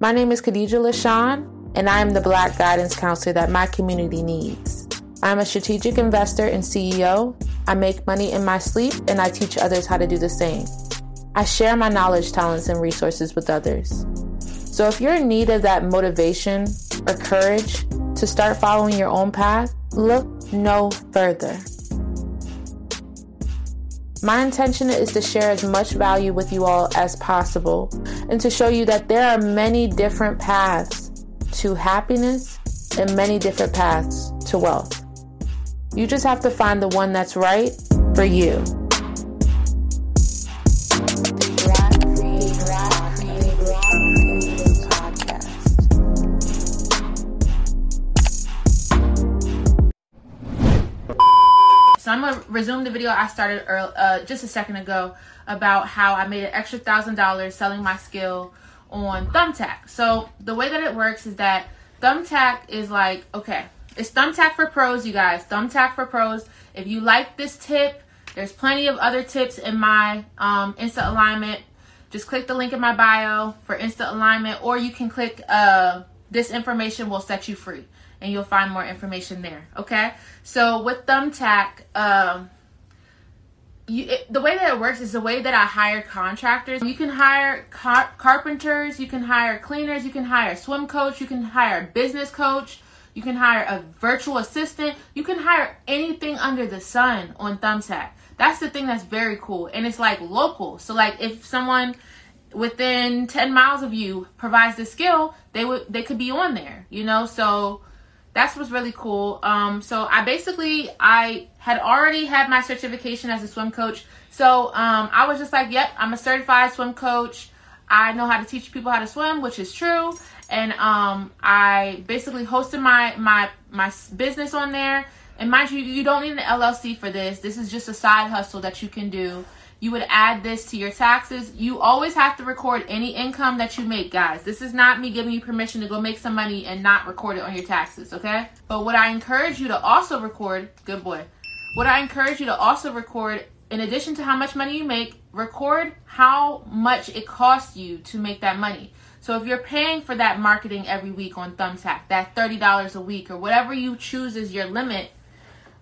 My name is Khadijah Lashaun, and I am the Black guidance counselor that my community needs. I'm a strategic investor and CEO. I make money in my sleep, and I teach others how to do the same. I share my knowledge, talents, and resources with others. So if you're in need of that motivation or courage to start following your own path, look no further. My intention is to share as much value with you all as possible and to show you that there are many different paths to happiness and many different paths to wealth. You just have to find the one that's right for you. So I'm gonna resume the video I started early, uh, just a second ago about how I made an extra thousand dollars selling my skill on Thumbtack. So the way that it works is that Thumbtack is like okay, it's Thumbtack for pros, you guys. Thumbtack for pros. If you like this tip, there's plenty of other tips in my um, InstaAlignment. Just click the link in my bio for InstaAlignment, or you can click uh, this information will set you free and you'll find more information there. Okay, so with Thumbtack, um, you, it, the way that it works is the way that I hire contractors. You can hire car- carpenters, you can hire cleaners, you can hire a swim coach, you can hire a business coach, you can hire a virtual assistant, you can hire anything under the sun on Thumbtack. That's the thing that's very cool, and it's like local. So like if someone within 10 miles of you provides the skill, they would they could be on there, you know. So that's what's really cool. Um, so I basically I had already had my certification as a swim coach. So um, I was just like, yep, I'm a certified swim coach. I know how to teach people how to swim, which is true. And um, I basically hosted my my my business on there. And mind you, you don't need an LLC for this. This is just a side hustle that you can do. You would add this to your taxes. You always have to record any income that you make, guys. This is not me giving you permission to go make some money and not record it on your taxes, okay? But what I encourage you to also record, good boy. What I encourage you to also record, in addition to how much money you make, record how much it costs you to make that money. So if you're paying for that marketing every week on Thumbtack, that $30 a week or whatever you choose as your limit,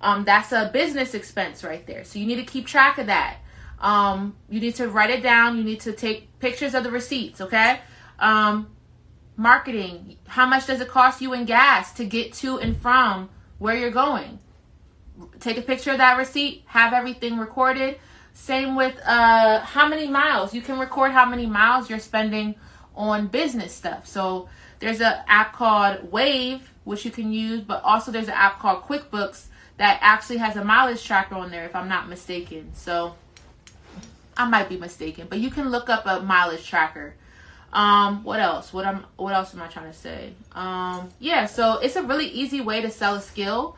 um, that's a business expense right there. So you need to keep track of that. Um, you need to write it down. You need to take pictures of the receipts, okay? Um, marketing. How much does it cost you in gas to get to and from where you're going? Take a picture of that receipt, have everything recorded. Same with uh, how many miles. You can record how many miles you're spending on business stuff. So there's an app called Wave, which you can use, but also there's an app called QuickBooks that actually has a mileage tracker on there, if I'm not mistaken. So I might be mistaken, but you can look up a mileage tracker. Um, what else? What I'm what else am I trying to say? Um, yeah, so it's a really easy way to sell a skill.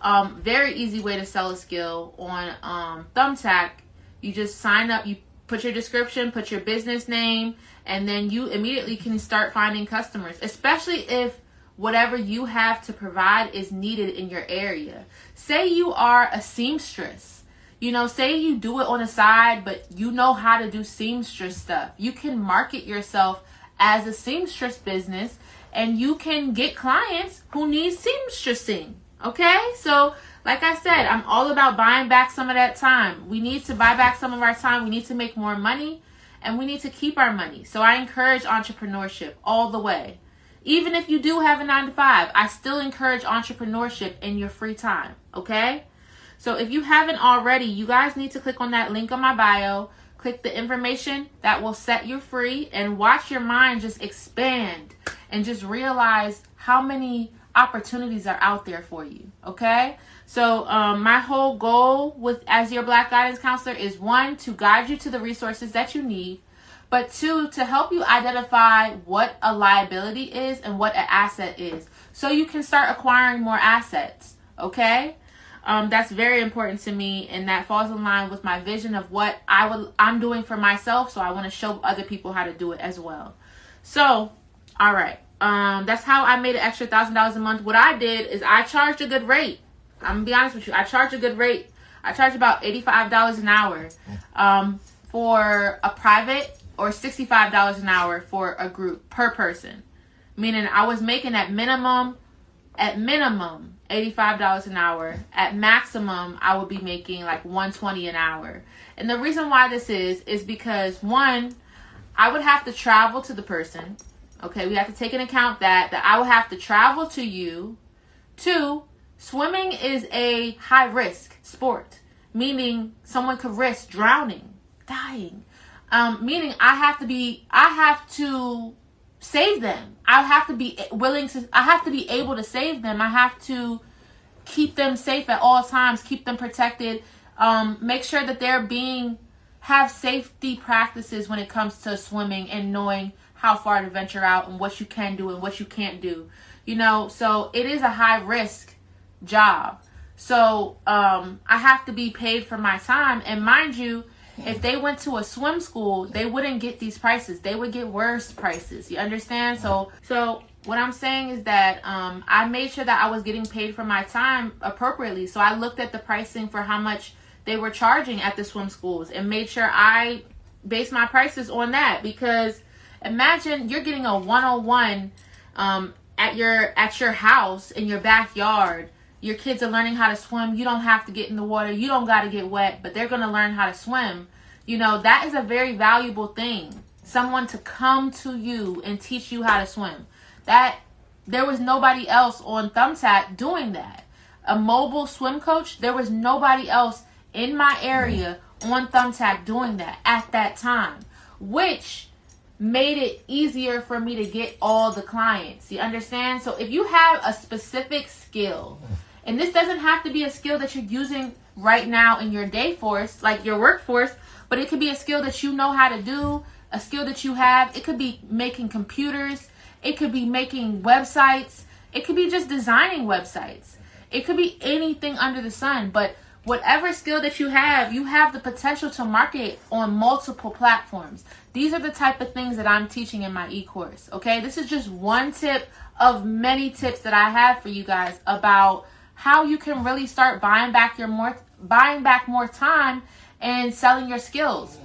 Um, very easy way to sell a skill on um, Thumbtack. You just sign up, you put your description, put your business name, and then you immediately can start finding customers, especially if whatever you have to provide is needed in your area. Say you are a seamstress you know, say you do it on the side, but you know how to do seamstress stuff. You can market yourself as a seamstress business and you can get clients who need seamstressing. Okay? So, like I said, I'm all about buying back some of that time. We need to buy back some of our time. We need to make more money and we need to keep our money. So, I encourage entrepreneurship all the way. Even if you do have a 9 to 5, I still encourage entrepreneurship in your free time. Okay? So if you haven't already, you guys need to click on that link on my bio. Click the information that will set you free and watch your mind just expand and just realize how many opportunities are out there for you. Okay? So um, my whole goal with as your black guidance counselor is one to guide you to the resources that you need, but two to help you identify what a liability is and what an asset is, so you can start acquiring more assets. Okay? Um, that's very important to me, and that falls in line with my vision of what I would I'm doing for myself. So I want to show other people how to do it as well. So, all right, um, that's how I made an extra thousand dollars a month. What I did is I charged a good rate. I'm gonna be honest with you. I charged a good rate. I charged about eighty five dollars an hour um, for a private or $65 an hour for a group per person. Meaning I was making at minimum at minimum $85 an hour. At maximum, I would be making like 120 an hour. And the reason why this is is because one, I would have to travel to the person. Okay, we have to take into account that that I would have to travel to you. Two, swimming is a high risk sport, meaning someone could risk drowning, dying. Um, meaning I have to be I have to save them. I have to be willing to I have to be able to save them. I have to keep them safe at all times, keep them protected, um, make sure that they're being have safety practices when it comes to swimming and knowing how far to venture out and what you can do and what you can't do. You know, so it is a high risk job. So um, I have to be paid for my time. And mind you, if they went to a swim school, they wouldn't get these prices. They would get worse prices. You understand? So so what I'm saying is that um, I made sure that I was getting paid for my time appropriately. So I looked at the pricing for how much they were charging at the swim schools and made sure I based my prices on that because imagine you're getting a 101 um, at your at your house in your backyard your kids are learning how to swim. You don't have to get in the water. You don't got to get wet, but they're going to learn how to swim. You know, that is a very valuable thing. Someone to come to you and teach you how to swim. That there was nobody else on Thumbtack doing that. A mobile swim coach, there was nobody else in my area on Thumbtack doing that at that time, which made it easier for me to get all the clients. You understand? So if you have a specific skill, and this doesn't have to be a skill that you're using right now in your day force, like your workforce, but it could be a skill that you know how to do, a skill that you have. It could be making computers, it could be making websites, it could be just designing websites. It could be anything under the sun, but whatever skill that you have, you have the potential to market on multiple platforms. These are the type of things that I'm teaching in my e-course, okay? This is just one tip of many tips that I have for you guys about how you can really start buying back your more buying back more time and selling your skills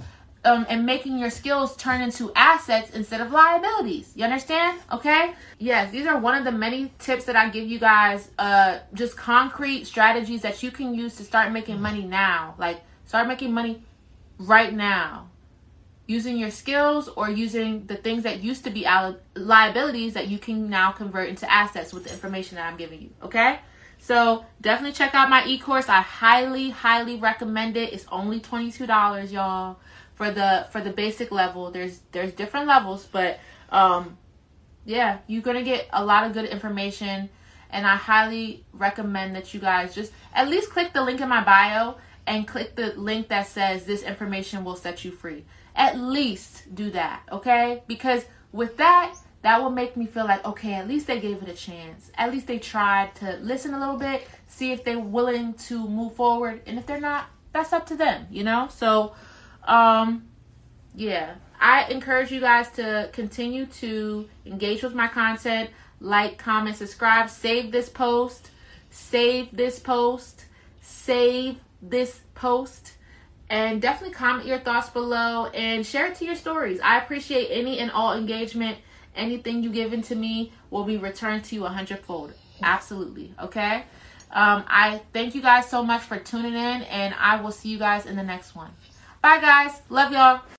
um, and making your skills turn into assets instead of liabilities. You understand? Okay? Yes, these are one of the many tips that I give you guys. Uh, just concrete strategies that you can use to start making money now. Like, start making money right now. Using your skills or using the things that used to be liabilities that you can now convert into assets with the information that I'm giving you. Okay? So definitely check out my e-course. I highly, highly recommend it. It's only $22, y'all, for the for the basic level. There's there's different levels, but um yeah, you're gonna get a lot of good information and I highly recommend that you guys just at least click the link in my bio and click the link that says this information will set you free. At least do that, okay? Because with that, that will make me feel like okay at least they gave it a chance. At least they tried to listen a little bit see if they're willing to move forward. And if they're not that's up to them you know? So um yeah. I encourage you guys to continue to engage with my content. Like comment subscribe. Save this post. Save this post. Save this post. And definitely comment your thoughts below and share it to your stories. I appreciate any and all engagement anything you given to me will be returned to you a hundredfold. Absolutely. Okay. Um, I thank you guys so much for tuning in, and I will see you guys in the next one. Bye, guys. Love y'all.